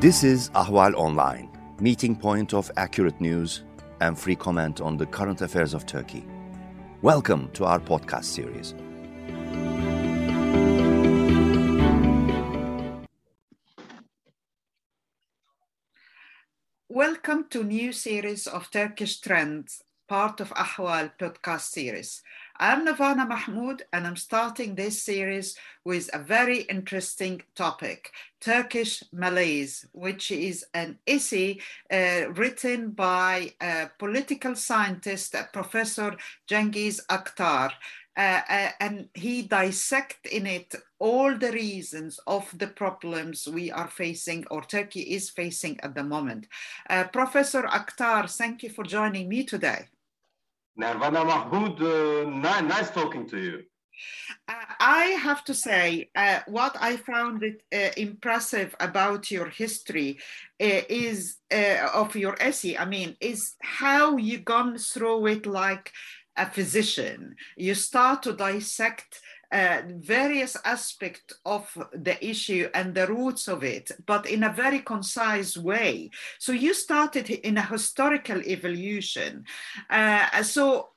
This is Ahval Online, meeting point of accurate news and free comment on the current affairs of Turkey. Welcome to our podcast series. Welcome to new series of Turkish Trends, part of Ahval podcast series. I'm Nervana Mahmoud, and I'm starting this series with a very interesting topic Turkish Malaise, which is an essay uh, written by a political scientist, Professor Cengiz Aktar. Uh, uh, and he dissect in it all the reasons of the problems we are facing or Turkey is facing at the moment. Uh, Professor Aktar, thank you for joining me today. Nervana Mahmoud, uh, nice talking to you. Uh, I have to say, uh, what I found it uh, impressive about your history uh, is uh, of your essay. I mean, is how you gone through it like a physician. You start to dissect uh, various aspects of the issue and the roots of it, but in a very concise way. So you started in a historical evolution. Uh, so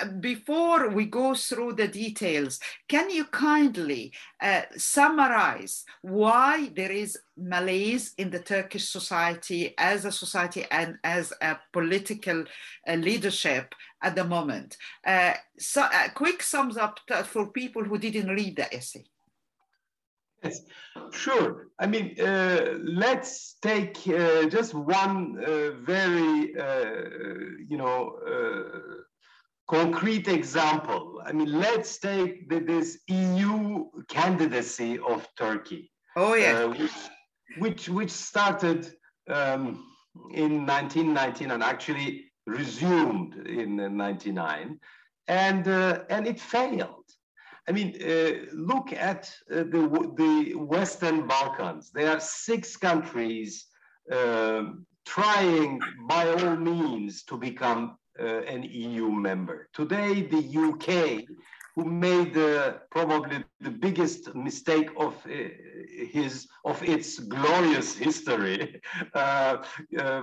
uh, before we go through the details, can you kindly uh, summarize why there is malaise in the Turkish society as a society and as a political uh, leadership at the moment? Uh, so, a quick sums up for people who didn't read the essay. Yes, sure. I mean, uh, let's take uh, just one uh, very, uh, you know, uh, concrete example. I mean, let's take the, this EU candidacy of Turkey. Oh yeah. Uh, which, which, which started um, in 1919 and actually resumed in 99, and uh, and it failed. I mean, uh, look at uh, the the Western Balkans. There are six countries um, trying by all means to become uh, an EU member. Today, the UK, who made uh, probably the biggest mistake of uh, his of its glorious history, uh, uh,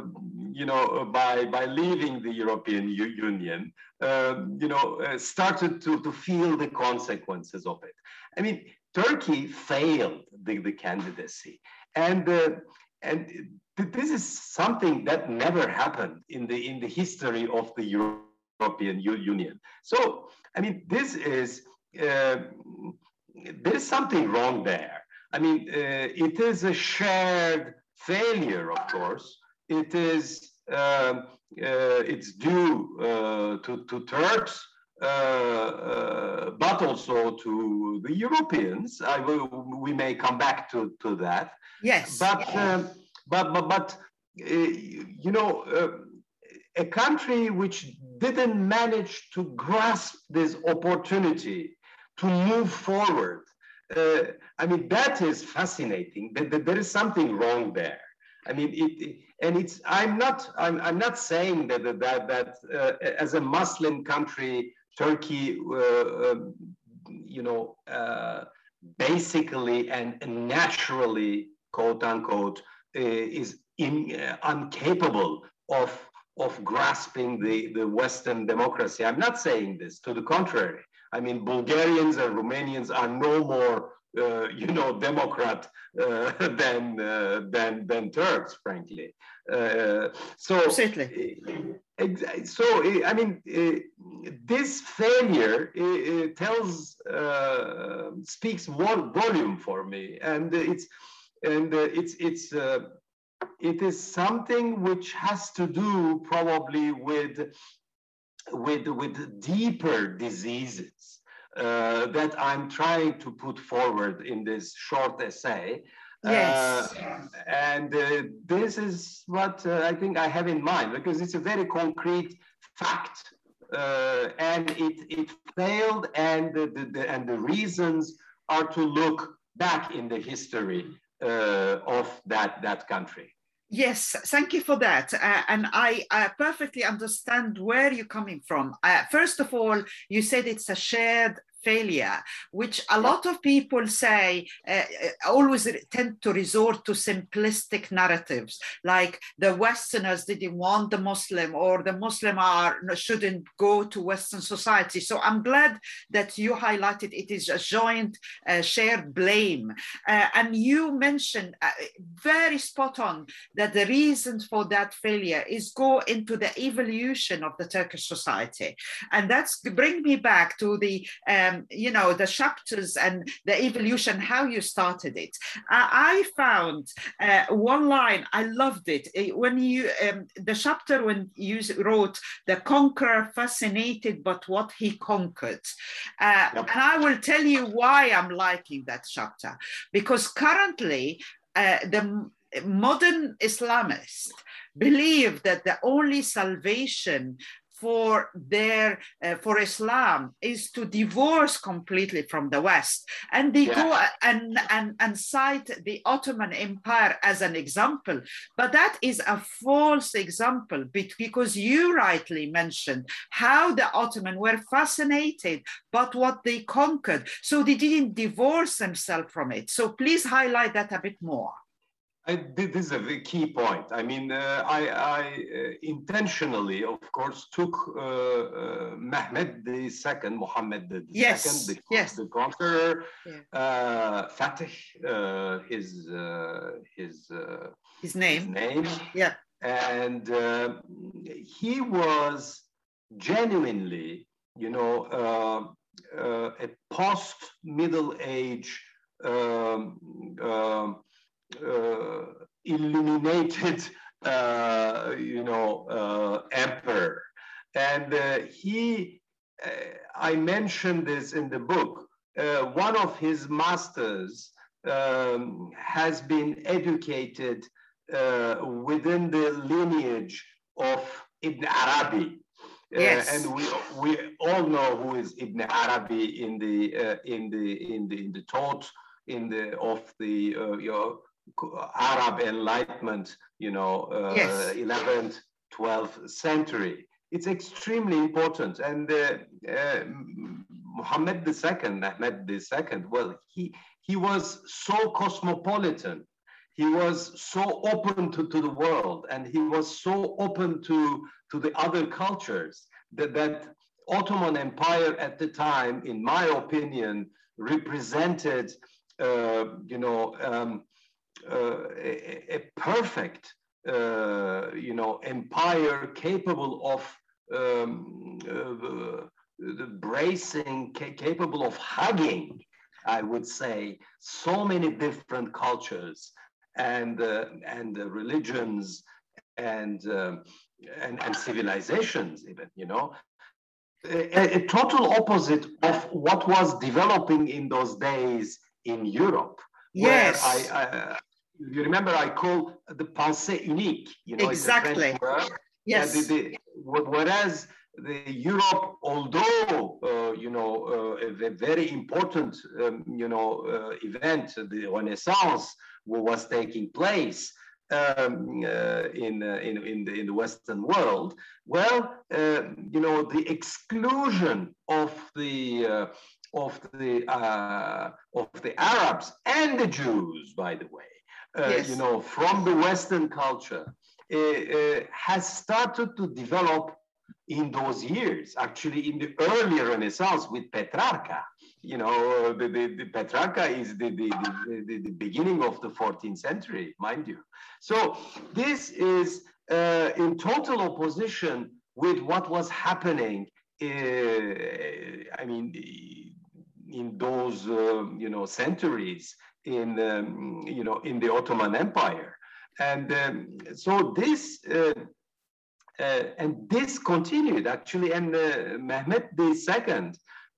you know, by by leaving the European Union, um, you know, uh, started to to feel the consequences of it. I mean, Turkey failed the, the candidacy, and and this is something that never happened in the in the history of the European Union. So I mean, this is uh, there is something wrong there. I mean, uh, it is a shared failure, of course. It is uh, it's due uh, to to Turks. Uh, uh, but also to the Europeans. I will, we may come back to, to that. Yes. But um, but but but uh, you know, uh, a country which didn't manage to grasp this opportunity to move forward. Uh, I mean, that is fascinating. There is something wrong there. I mean, it, it, and it's. I'm not. I'm, I'm not saying that that that uh, as a Muslim country, Turkey, uh, um, you know, uh, basically and naturally, quote unquote, uh, is in, uh, incapable of, of grasping the, the Western democracy. I'm not saying this, to the contrary. I mean, Bulgarians and Romanians are no more, uh, you know, Democrat uh, than, uh, than, than Turks, frankly. Uh, so, Certainly. So, I mean, this failure tells, speaks one volume for me. And it's, and uh, it's it's uh, it is something which has to do probably with with with deeper diseases uh, that I'm trying to put forward in this short essay. Yes. Uh, and uh, this is what uh, I think I have in mind because it's a very concrete fact. and it, it failed, and the, the, the, and the reasons are to look back in the history uh, of that, that country. Yes, thank you for that. Uh, and I uh, perfectly understand where you're coming from. Uh, first of all, you said it's a shared failure, which a lot of people say uh, always tend to resort to simplistic narratives, like the Westerners didn't want the Muslim or the Muslim are shouldn't go to Western society. So I'm glad that you highlighted it is a joint uh, shared blame. Uh, and you mentioned uh, very spot on that the reason for that failure is go into the evolution of the Turkish society. And that's bring me back to the, um, you know, the chapters and the evolution, how you started it. I found uh, one line, I loved it. When you, um, the chapter when you wrote, the conqueror fascinated but what he conquered. Uh, yep. And I will tell you why I'm liking that chapter. Because currently, uh, the modern Islamists believe that the only salvation for their uh, for Islam is to divorce completely from the West, and they yeah. go and, and and cite the Ottoman Empire as an example, but that is a false example because you rightly mentioned how the Ottoman were fascinated but what they conquered, so they didn't divorce themselves from it. So please highlight that a bit more. I, this is a key point. I mean, uh, I, I uh, intentionally, of course, took uh, uh Mehmed II, Muhammad the yes. second, the, yes. the conqueror, yeah. Uh, Fatih, uh, his his his name, his name, yeah, and he was genuinely, you know, a post middle age. Um, um uh, illuminated, uh, you know, uh, emperor. And he, I mentioned this in the book, one of his masters um, has been educated within the lineage of Ibn Arabi. Yes. Uh, and we we all know who is Ibn Arabi in the uh, in the in the in the thought in the of the uh, your Arab Enlightenment, you know, uh, yes. 11th, 12th century. It's extremely important. And uh, uh, Muhammad II, Ahmed II, well, he, he was so cosmopolitan. He was so open to, to the world and he was so open to, to the other cultures that, that Ottoman Empire at the time, in my opinion, represented, uh, you know, um, a, a, perfect, uh, you know, empire capable of um, uh, the bracing, capable of hugging, I would say, so many different cultures and uh, and uh, religions and, uh, and and civilizations, even you know, a, a, total opposite of what was developing in those days in Europe. Yes, I, I, you remember I call the pensée unique, you know, exactly. Yes. The, the, whereas the Europe, although uh, you know uh, a very important um, you know uh, event, the Renaissance was taking place um, uh, in, uh, in in the in the Western world. Well, uh, you know the exclusion of the of the of the Arabs and the Jews, by the way, uh, yes. you know, from the Western culture uh, uh, has started to develop in those years, actually in the early Renaissance with Petrarca. You know, the, the, the Petrarca is the, the, the, the, beginning of the 14th century, mind you. So this is uh, in total opposition with what was happening, uh, I mean, in those, uh, you know, centuries in um, you know in the Ottoman Empire, and um, so this uh, uh, and this continued actually, and uh, Mehmed II.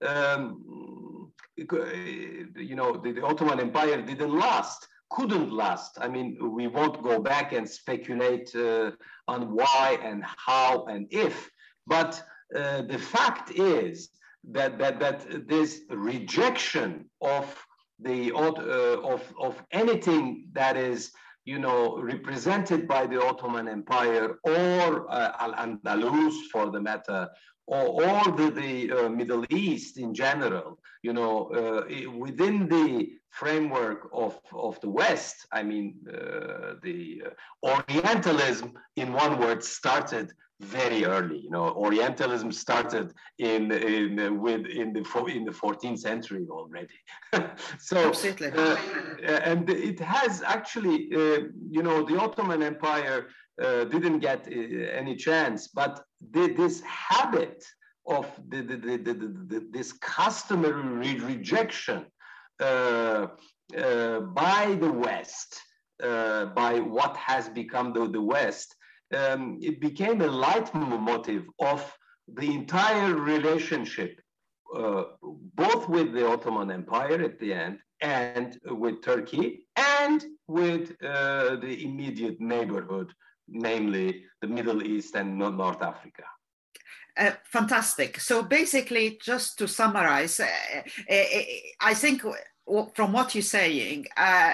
Um, you know, the, the, Ottoman Empire didn't last, couldn't last. I mean, we won't go back and speculate uh, on why and how and if, but uh, the fact is that, that, that this rejection of the uh, of of anything that is you know represented by the Ottoman Empire or uh, Al Andalus for the matter or, or the, the uh, Middle East in general, you know, uh, within the framework of, of the West, I mean, uh, the uh, Orientalism, in one word, started very early. You know, Orientalism started in in with in the in the 14th century already. so, uh, and it has actually, uh, you know, the Ottoman Empire uh, didn't get uh, any chance, but the, this habit of the, the, the, the this customary rejection uh, uh, by the West, by what has become the, the West, um, it became a leitmotif of the entire relationship, uh, both with the Ottoman Empire at the end and with Turkey and with uh, the immediate neighborhood, namely the Middle East and North Africa. Uh, fantastic. So basically, just to summarize, uh, uh, I think from what you're saying, uh,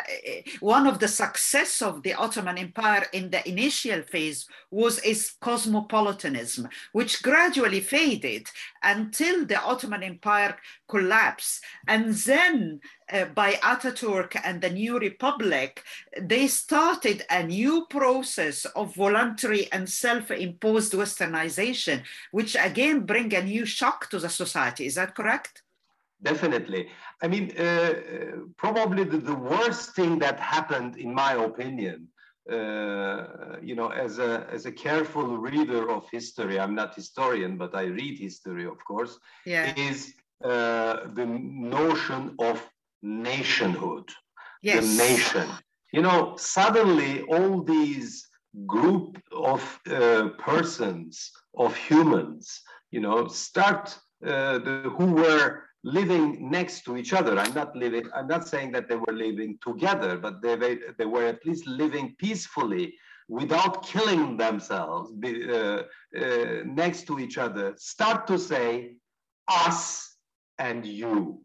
one of the success of the Ottoman Empire in the initial phase was its cosmopolitanism, which gradually faded until the Ottoman Empire collapsed. And then uh, by Ataturk and the new republic, they started a new process of voluntary and self-imposed westernization, which again bring a new shock to the society. Is that correct? Definitely. I mean, uh, probably the, the, worst thing that happened, in my opinion, uh, you know, as a as a careful reader of history, I'm not historian, but I read history, of course. Yeah. Is uh, the notion of nationhood, yes. the nation. You know, suddenly all these group of uh, persons, of humans, you know, start uh, the, who were living next to each other. I'm not living, I'm not saying that they were living together, but they, they were at least living peacefully without killing themselves uh, uh, next to each other. Start to say us and you.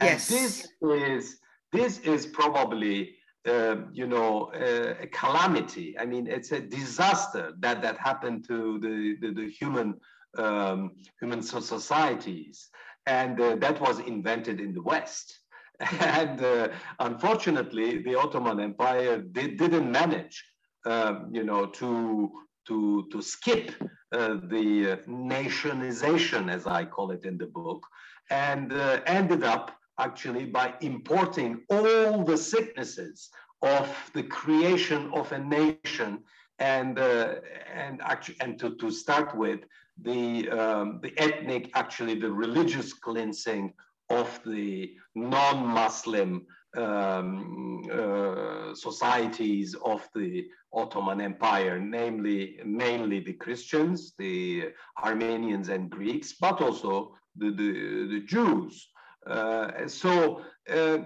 Yes. And this is, this is probably uh, you know, uh, a calamity. I mean, it's a disaster that that happened to the the, the human um, human societies and uh, that was invented in the West. and uh, unfortunately, the Ottoman Empire did, didn't manage, um, you know, to to to skip uh, the nationization, as I call it in the book, and uh, ended up actually by importing all the sicknesses of the creation of a nation and uh, and actually and to, to start with the, um, the ethnic, actually the religious cleansing of the non-Muslim um, uh, societies of the Ottoman Empire, namely mainly the Christians, the Armenians and Greeks, but also the, the, the Jews. Uh, so, uh,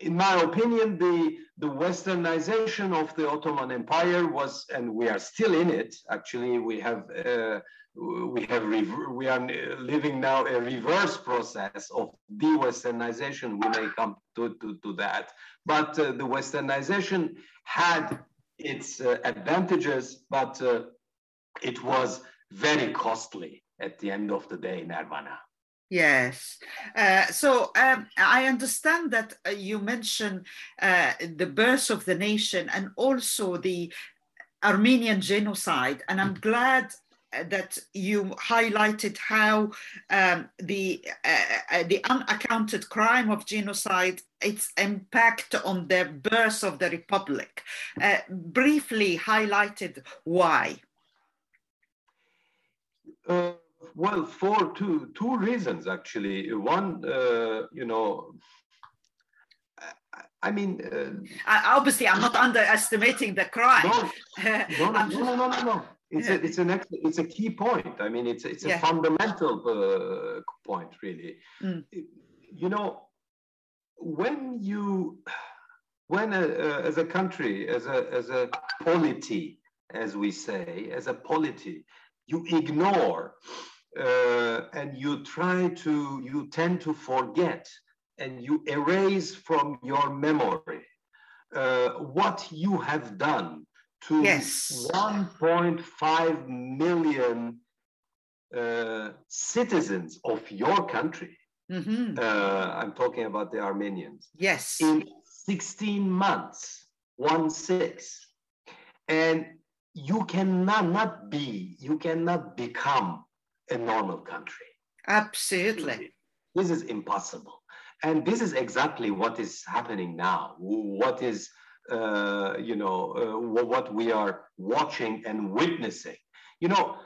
in my opinion, the, the westernization of the Ottoman Empire was, and we are still in it, actually, we have uh, we have we are living now a reverse process of de-westernization. We may come to, to, to that, but uh, the westernization had its uh, advantages, but uh, it was very costly at the end of the day, in Nervana. Yes. Uh, so um, I understand that uh, you mentioned uh, the birth of the nation and also the Armenian genocide. And I'm glad uh, that you highlighted how um, the uh, uh, the unaccounted crime of genocide its impact on the birth of the republic. Uh, briefly highlighted why. Uh, well for two two reasons actually. One uh, you know I mean, obviously, I'm not underestimating the crime. No, no, no, no, no, no, it's a it's an it's a key point. I mean, it's it's a yeah. fundamental uh, point, really. Mm. You know, when you when a, uh, as a country, as a as a polity, as we say, as a polity, you ignore uh, and you try to you tend to forget and you erase from your memory uh, what you have done to yes. 1.5 million uh, citizens of your country, Mhm. uh, I'm talking about the Armenians, Yes. in 16 months, one six. And you cannot not be, you cannot become a normal country. Absolutely. This is impossible. And this is exactly what is happening now. What is, uh, you know, uh, what we are watching and witnessing. You know,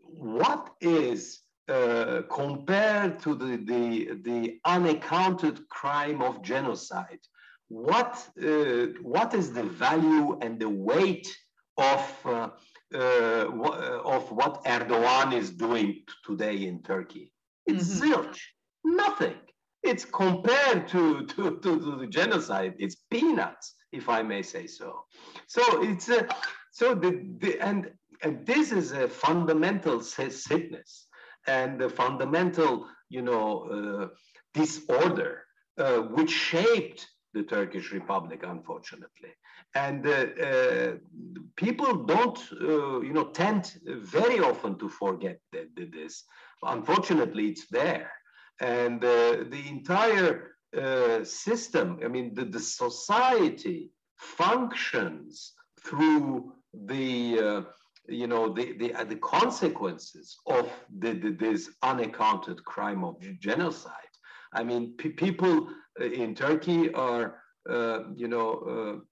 what is uh, compared to the, the, the unaccounted crime of genocide? What, uh, what is the value and the weight of, uh, uh, of what Erdogan is doing today in Turkey? It's Mhm. zilch, nothing. It's compared to, to, to, to the genocide, it's peanuts, if I may say so. So it's a, so the, the and, and this is a fundamental sickness and the fundamental, you know, uh, disorder uh, which shaped the Turkish Republic, unfortunately. And uh, uh, people don't, uh, you know, tend very often to forget that, this. Unfortunately, it's there. And uh, the entire uh, system, I mean, the, the society functions through the, uh, you know, the, the, uh, the consequences of the, the, this unaccounted crime of genocide. I mean, pe- people uh, in Turkey are, uh, you know,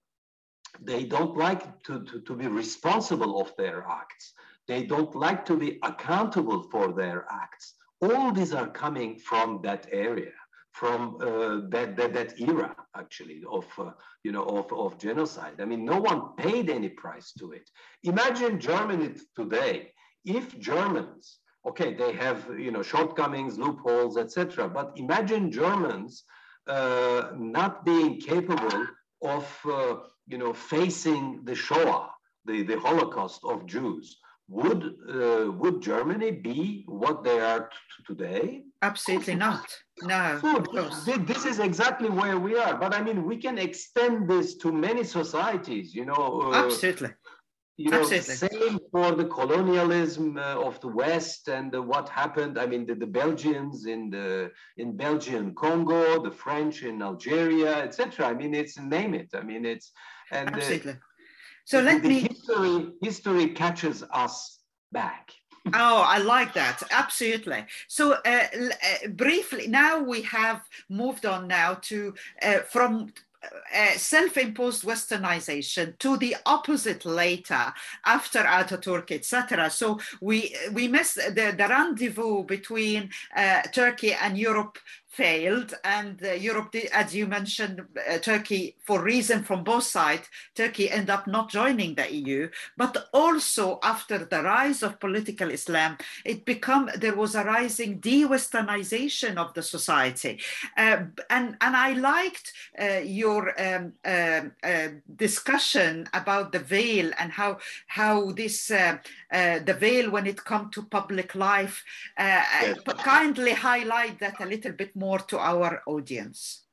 they don't like to, to, to be responsible of their acts. They don't like to be accountable for their acts. All these are coming from that area, from uh, that, that, that era, actually, of, uh, you know, of, of genocide. I mean, no one paid any price to it. Imagine Germany today. If Germans, okay, they have, you know, shortcomings, loopholes, etc. But imagine Germans uh, not being capable of, uh, you know, facing the Shoah, the, the Holocaust of Jews. Would, uh, would Germany be what they are today? Absolutely not. No. So thi- this is exactly where we are. But I mean, we can extend this to many societies, you know. uh, Absolutely. you know, Absolutely. same for the colonialism uh, of the West and uh, what happened. I mean, the, the Belgians in the in Belgian Congo, the French in Algeria, etc. I mean, it's name it. I mean, it's and uh, Absolutely. So let me. history history catches us back. Oh, I like that. Absolutely. So, uh, uh, briefly, now we have moved on now to uh, from uh, self-imposed westernization to the opposite later after Ataturk, etc. So we we missed the, the rendezvous between uh, Turkey and Europe failed. And uh, Europe did, as you mentioned uh, Turkey for reason from both sides Turkey ended up not joining the EU but also after the rise of political Islam it become there was a rising de-westernization of the society. Uh, and and I liked uh, your um, um, uh, discussion about the veil and how how this uh, uh, the veil when it come to public life uh, Yes. uh, kindly highlight that a little bit more to our audience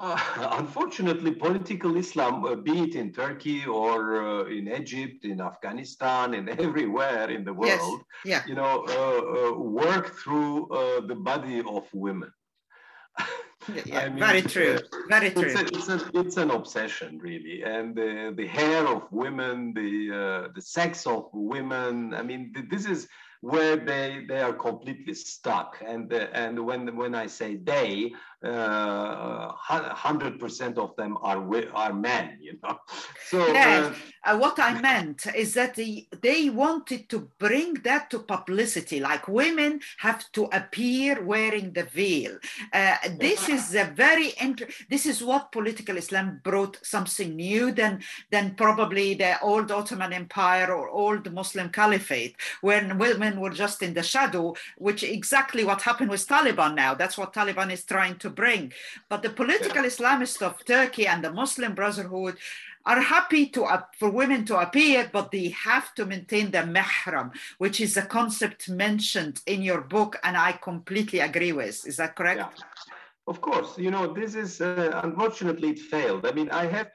Uh, unfortunately, political Islam, uh, be it in Turkey or uh, in Egypt, in Afghanistan, and everywhere in the yes world, yeah you know, uh, uh, work through uh, the body of women. yeah I mean, very true very true It's, a, it's, a, it's an obsession, really, and the the hair of women, the uh, the sex of women. I mean, th- this is where they they are completely stuck. And uh, and when when I say they, hundred percent of them are are men. You know, so uh, Uh, what I meant is that the, they wanted to bring that to publicity, like women have to appear wearing the veil. Uh, this is a very int- this is what political Islam brought something new than than probably the old Ottoman Empire or old Muslim Caliphate, when women were just in the shadow, which exactly what happened with Taliban now. That's what Taliban is trying to bring. But the political Islamists of Turkey and the Muslim Brotherhood are happy to up for women to appear, but they have to maintain the mahram, which is a concept mentioned in your book, and I completely agree with. Is that correct? Yeah, of course. You know, this is uh, unfortunately it failed. I mean, I have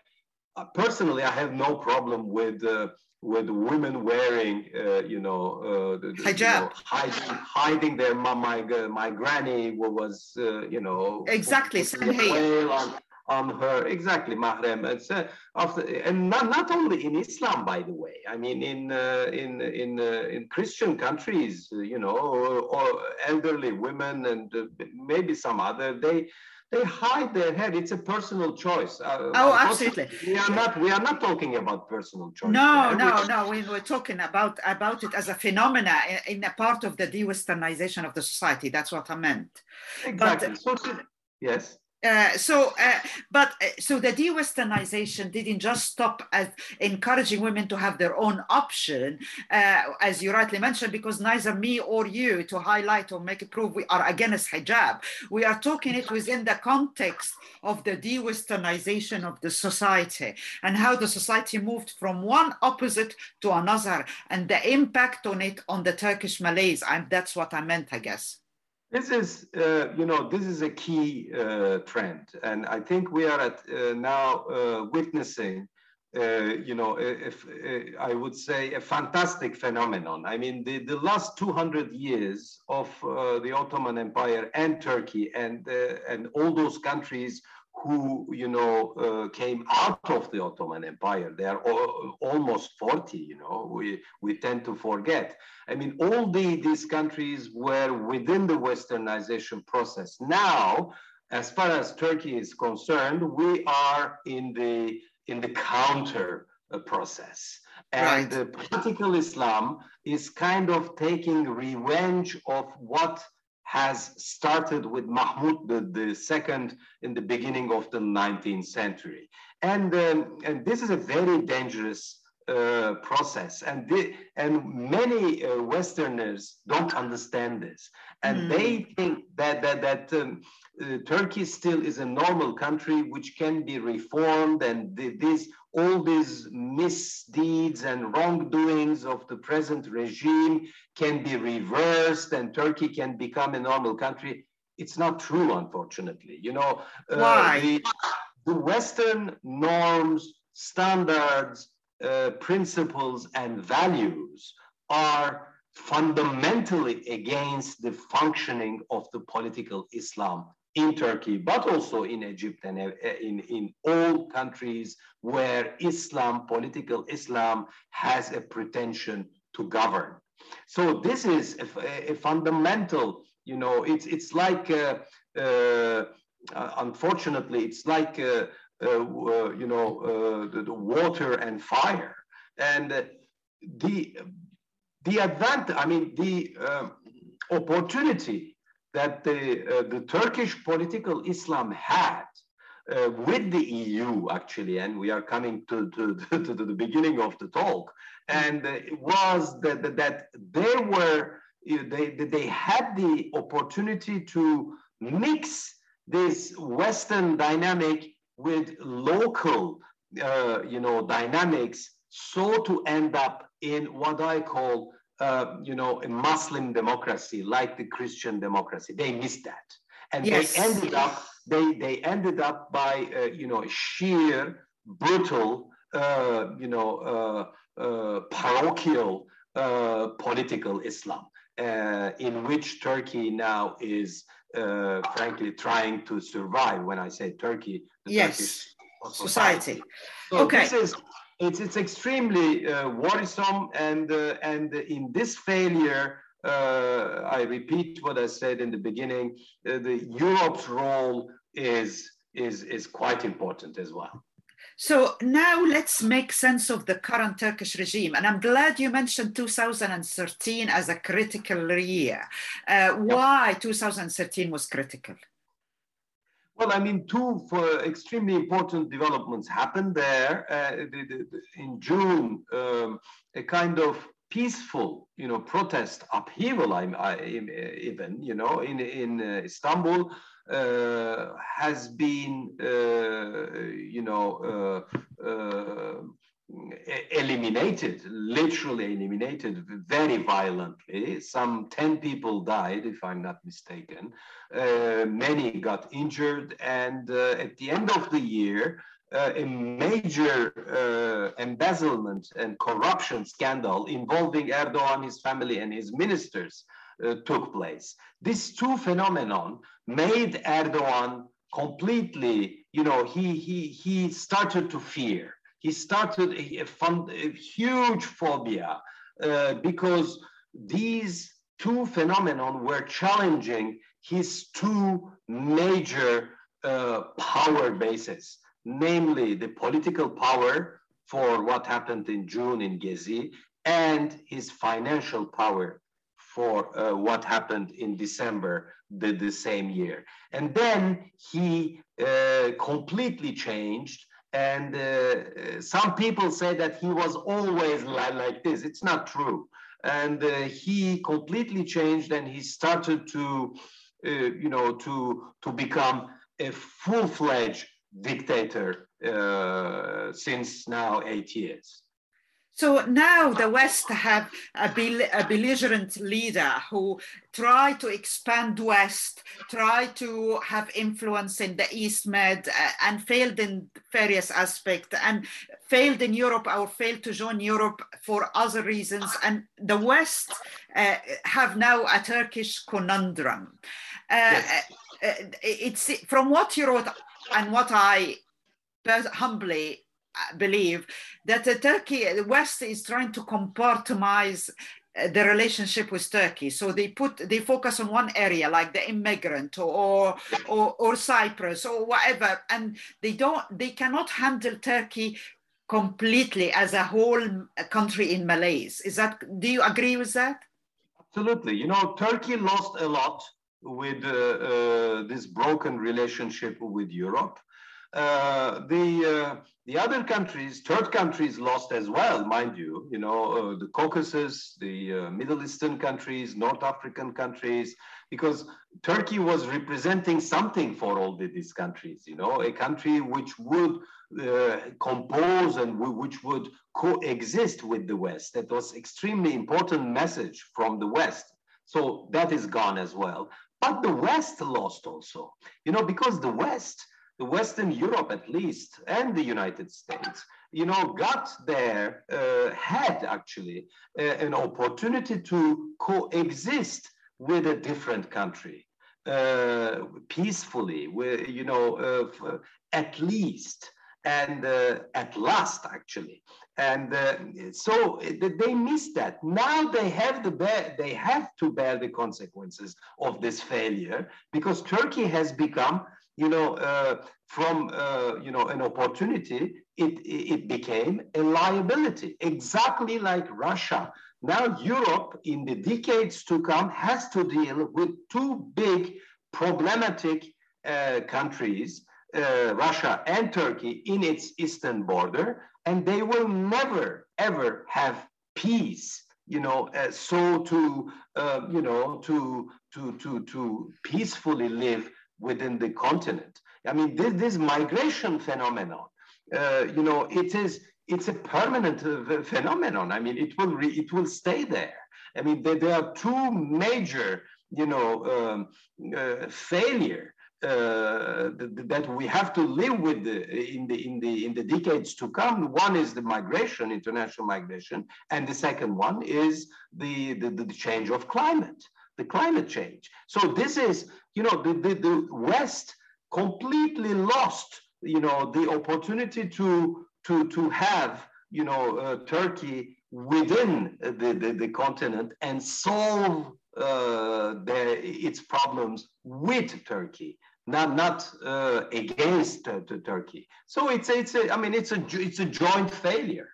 uh, personally, I have no problem with uh, with women wearing, uh, you know, uh, hijab, you know, hiding, hiding their my my, my granny was, uh, you know, exactly same. On, on her exactly mahram. and so after and not, not only in islam by the way i mean in uh, in in uh, in christian countries you know or, or elderly women and uh, maybe some other they they hide their head. It's a personal choice. Uh, oh, absolutely. We are not. We are not talking about personal choice. No, no, no. We were talking about about it as a phenomena in, in a part of the de-westernization of the society. That's what I meant. Exactly. But, so, yes. Uh, so, uh, but uh, so the de-Westernization didn't just stop at encouraging women to have their own option, uh, as you rightly mentioned, because neither me or you to highlight or make it prove we are against hijab. We are talking it within the context of the de-Westernization of the society and how the society moved from one opposite to another and the impact on it on the Turkish Malaise. And that's what I meant, I guess. This is, uh, you know, this is a key uh, trend, and I think we are at uh, now uh, witnessing, uh, you know, if, if, I would say a fantastic phenomenon. I mean, the, the last 200 years of uh, the Ottoman Empire and Turkey and and all those countries who you know uh, came out of the Ottoman Empire. They are almost 40. You know, we we tend to forget. I mean, all the, these countries were within the Westernization process. Now, as far as Turkey is concerned, we are in the in the counter uh, process. And right. political Islam is kind of taking revenge of what has started with Mahmud the, the second in the beginning of the 19th century. And, um, and this is a very dangerous uh, process. And, the, and many uh, Westerners don't understand this. And mm. they think that, that, that um, uh, Turkey still is a normal country which can be reformed and the, this, all these misdeeds and wrongdoings of the present regime can be reversed and Turkey can become a normal country. It's not true, unfortunately. You know, uh, why the, the, Western norms, standards, uh, principles, and values are fundamentally against the functioning of the political Islam in Turkey, but also in Egypt and uh, in, in all countries where Islam, political Islam, has a pretension to govern. So this is a, a fundamental, you know, it's, it's like, uh, uh, unfortunately, it's like, uh, uh, you know, the, the, water and fire. And the, the advantage, I mean, the um, opportunity that the, uh, the Turkish political Islam had uh, with the EU, actually, and we are coming to, to, to, to the beginning of the talk, and uh, it was that, that, that they were, they, they had the opportunity to mix this Western dynamic with local, uh, you know, dynamics, so to end up in what I call uh, you know, a Muslim democracy like the Christian democracy. They missed that, and yes. they ended up they they ended up by uh, you know sheer brutal uh, you know uh, uh, parochial political Islam, in which Turkey now is frankly trying to survive. When I say Turkey, yes. Turkish society. society. So okay. This is it's, it's extremely uh, worrisome. And, uh, and in this failure, uh, I repeat what I said in the beginning, uh, the Europe's role is, is, is quite important as well. So now let's make sense of the current Turkish regime. And I'm glad you mentioned 2013 as a critical year. Uh, why 2013 was critical? Well, I mean, two extremely important developments happened there. Uh, in June, um, a kind of peaceful, you know, protest upheaval, I, I, even, you know, in, in uh, Istanbul uh, has been, uh, you know, uh, uh, eliminated, literally eliminated very violently. Some 10 people died, if I'm not mistaken. Uh, many got injured. And uh, at the end of the year, uh, a major uh, embezzlement and corruption scandal involving Erdogan, his family, and his ministers uh, took place. These two phenomenon made Erdogan completely, you know, he, he, he started to fear. He started a, a, fun, a huge phobia uh, because these two phenomena were challenging his two major uh, power bases namely the political power for what happened in June in Gezi and his financial power for uh, what happened in December the, the same year. And then he uh, completely changed. And uh, some people say that he was always like this. It's not true. And uh, he completely changed and he started to, uh, you know, to, to become a full-fledged dictator uh, since now eight years. So now the West have a, bel- a, belligerent leader who try to expand West, try to have influence in the East Med, uh, and failed in various aspects, and failed in Europe or failed to join Europe for other reasons. And the West uh, have now a Turkish conundrum. Uh, yes. Uh, it's from what you wrote and what I humbly uh, believe that the Turkey, the West is trying to compartmentalize uh, the relationship with Turkey. So they put they focus on one area like the immigrant or, or or Cyprus or whatever, and they don't they cannot handle Turkey completely as a whole country in malaise. Is that do you agree with that? Absolutely. You know, Turkey lost a lot with uh, uh, this broken relationship with Europe. Uh, the the other countries, third countries, lost as well, mind you. You know, the Caucasus, the Middle Eastern countries, North African countries, because Turkey was representing something for all the, these countries. You know, a country which would uh, compose and which would coexist with the West. That was extremely important message from the West. So that is gone as well. But the West lost also, you know, because the West, Western Europe at least, and the United States, you know, got there, uh, had actually uh, an opportunity to coexist with a different country uh, peacefully, with, you know, uh, at least and uh, at last actually. And uh, so they missed that. Now they have the bear, they have to bear the consequences of this failure because turkey has become you know uh, from uh, you know an opportunity it it became a liability exactly like russia now europe in the decades to come has to deal with two big problematic uh, countries uh, Russia and Turkey in its eastern border, and they will never ever have peace. You know, uh, so to uh, you know to to to to peacefully live within the continent. I mean, this, this migration phenomenon, uh, you know, it is it's a permanent uh, phenomenon. I mean, it will re- it will stay there. I mean, there, there are two major, you know, um, uh, failure uh, that we have to live with the, in the in the in the decades to come. One is the migration, international migration, and the second one is the the, the change of climate, the climate change. So this is you know the, the, the West completely lost you know the opportunity to to to have you know uh, Turkey within the, the, the continent and solve uh, the, its problems with Turkey not not uh, against uh, Turkey. So it's it's a, I mean it's a it's a joint failure.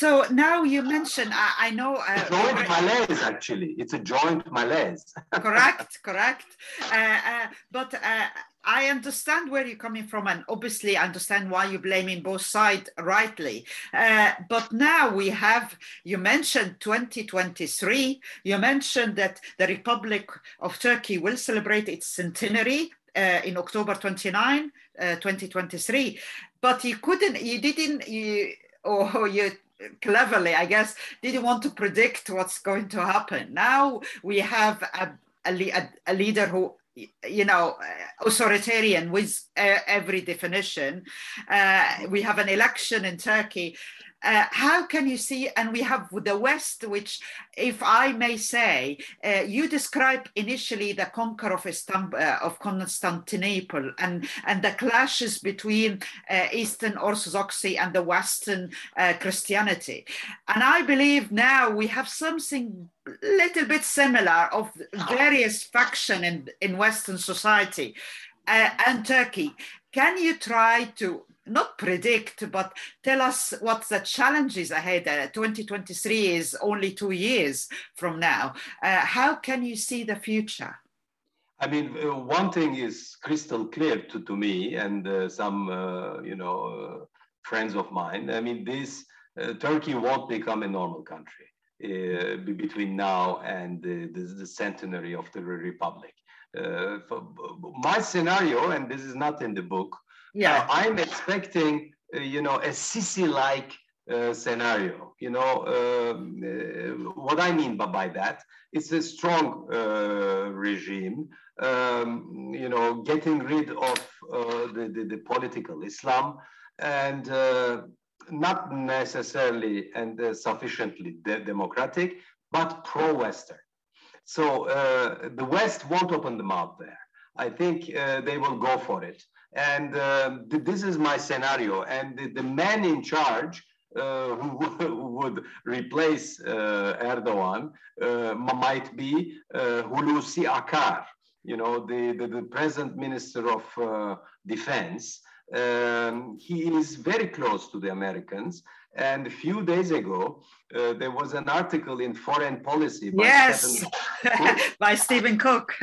So now you mentioned I, I know uh, joint malaise actually it's a joint malaise. correct, correct. Uh, uh, but uh, I understand where you're coming from, and obviously I understand why you're blaming both sides rightly. Uh, but now we have, you mentioned 2023, you mentioned that the Republic of Turkey will celebrate its centenary uh, in October 29, uh, 2023. But you couldn't, you didn't, you, or you cleverly, I guess, didn't want to predict what's going to happen. Now we have a, a, a leader who you know, authoritarian with uh, every definition. Uh, we have an election in Turkey. Uh, how can you see, and we have the West, which, if I may say, uh, you describe initially the conquer of, Istanbul, uh, of Constantinople and, and the clashes between uh, Eastern Orthodoxy and the Western uh, Christianity. And I believe now we have something little bit similar of various faction in, in Western society uh, and Turkey. Can you try to not predict, but tell us what the challenges ahead. Uh, 2023 is only two years from now. Uh, how can you see the future? I mean, uh, one thing is crystal clear to, to me and uh, some, uh, you know, friends of mine. I mean, this Turkey won't become a normal country between now and the, the, the, centenary of the republic. My scenario, and this is not in the book, yeah. Uh, I'm expecting, uh, you know, a Sisi-like uh, scenario. You know, uh, what I mean by, by that, it's a strong uh, regime, um, you know, getting rid of uh, the, the, the, political Islam and not necessarily and sufficiently de democratic, but pro-Western. So the West won't open the mouth there. I think they will go for it. And uh, th this is my scenario. And the, the man in charge uh, who, would replace uh, Erdogan uh, might be uh, Hulusi Akar, you know, the, the, the present minister of uh, defense. Um, he is very close to the Americans. And a few days ago, uh, there was an article in Foreign Policy by yes, Steven by Steven Cook.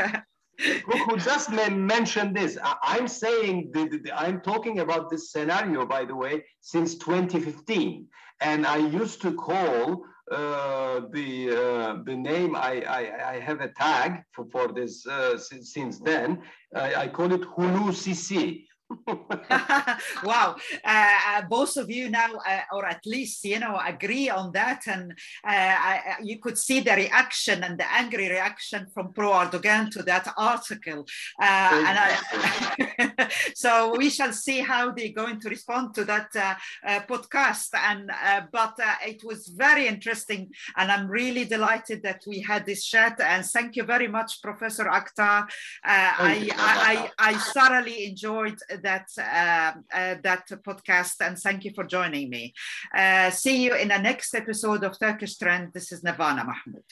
who just mentioned this. I, am saying, I'm talking about this scenario, by the way, since 2015. And I used to call uh, the uh, the name I, I, I have a tag for, for this uh, since, since then I, I call it Hulu CC wow. Uh, both of you now uh, or at least you know agree on that. And uh, I, you could see the reaction and the angry reaction from pro erdogan to that article. Uh, and I, so we shall see how they're going to respond to that uh, uh, podcast. And but it was very interesting. And i'm really delighted that we had this chat. And thank you very much professor Aktar. I, I, I thoroughly enjoyed that uh, uh, that podcast, and thank you for joining me. Uh, see you in the next episode of Turkish Trend. This is Nervana Mahmoud.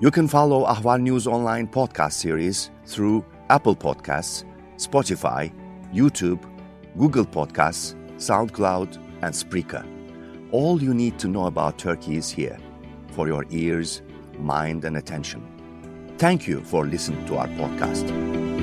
You can follow Ahval News Online podcast series through Apple Podcasts, Spotify, YouTube, Google Podcasts, SoundCloud, and Spreaker. All you need to know about Turkey is here for your ears, mind, and attention. Thank you for listening to our podcast.